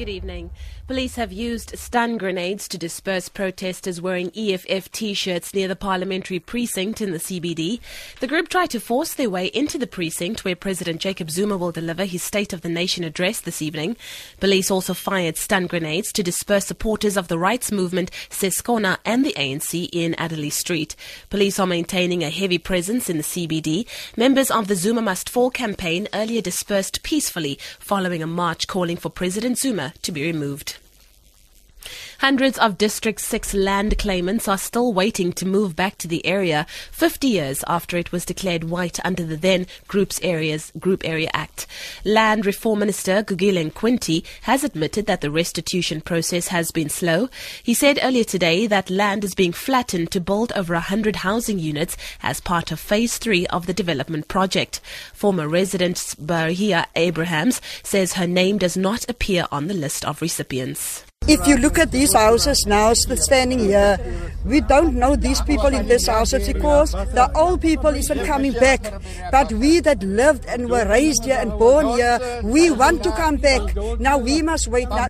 Good evening. Police have used stun grenades to disperse protesters wearing EFF t-shirts near the parliamentary precinct in the CBD. The group tried to force their way into the precinct where President Jacob Zuma will deliver his State of the Nation address this evening. Police also fired stun grenades to disperse supporters of the rights movement Seskona and the ANC in Adderley Street. Police are maintaining a heavy presence in the CBD. Members of the Zuma Must Fall campaign earlier dispersed peacefully following a march calling for President Zuma to be removed. Hundreds of District 6 land claimants are still waiting to move back to the area 50 years after it was declared white under the then Groups Areas Group Area Act. Land Reform Minister Gugile Nkwinti has admitted that the restitution process has been slow. He said earlier today that land is being flattened to build over 100 housing units as part of phase 3 of the development project. Former resident Bahia Abrahams says her name does not appear on the list of recipients. If you look at these houses now standing here, we don't know these people in these houses because the old people isn't coming back. But we that lived and were raised here and born here, we want to come back. Now we must wait. Now.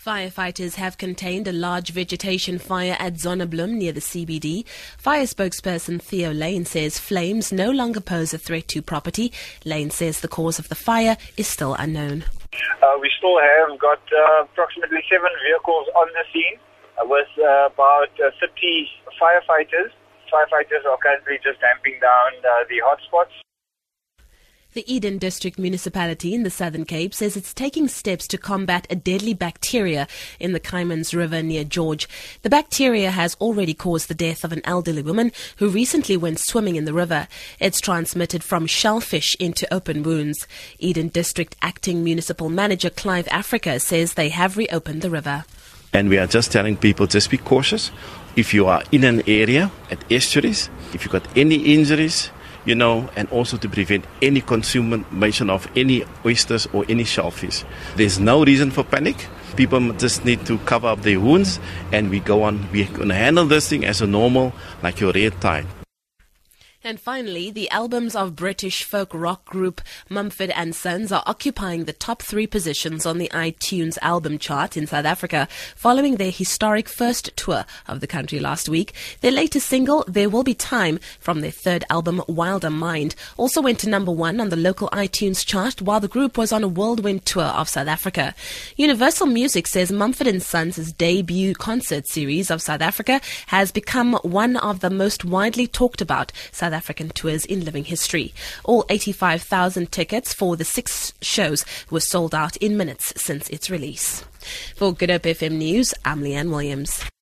Firefighters have contained a large vegetation fire at Zonnebloem near the CBD. Fire spokesperson Theo Layne says flames no longer pose a threat to property. Layne says the cause of the fire is still unknown. Uh, we still have got uh, approximately seven vehicles on the scene uh, with uh, about uh, 30 firefighters. Firefighters are currently just damping down uh, the hotspots. The Eden District Municipality in the Southern Cape says it's taking steps to combat a deadly bacteria in the Kaaimans River near George. The bacteria has already caused the death of an elderly woman who recently went swimming in the river. It's transmitted from shellfish into open wounds. Eden District Acting Municipal Manager Clive Africa says they have reopened the river. And we are just telling people just be cautious. If you are in an area at estuaries, if you've got any injuries, you know, and also to prevent any consumption of any oysters or any shellfish. There's no reason for panic. People just need to cover up their wounds, and we go on. We're going to handle this thing as a normal, like your red tide. And finally, the albums of British folk rock group Mumford and Sons are occupying the top three positions on the iTunes album chart in South Africa following their historic first tour of the country last week. Their latest single, There Will Be Time, from their third album, Wilder Mind, also went to number one on the local iTunes chart while the group was on a whirlwind tour of South Africa. Universal Music says Mumford and Sons' debut concert series of South Africa has become one of the most widely talked about South African tours in living history. All 85,000 tickets for the six shows were sold out in minutes since its release. For Good Hope FM News, I'm Leanne Williams.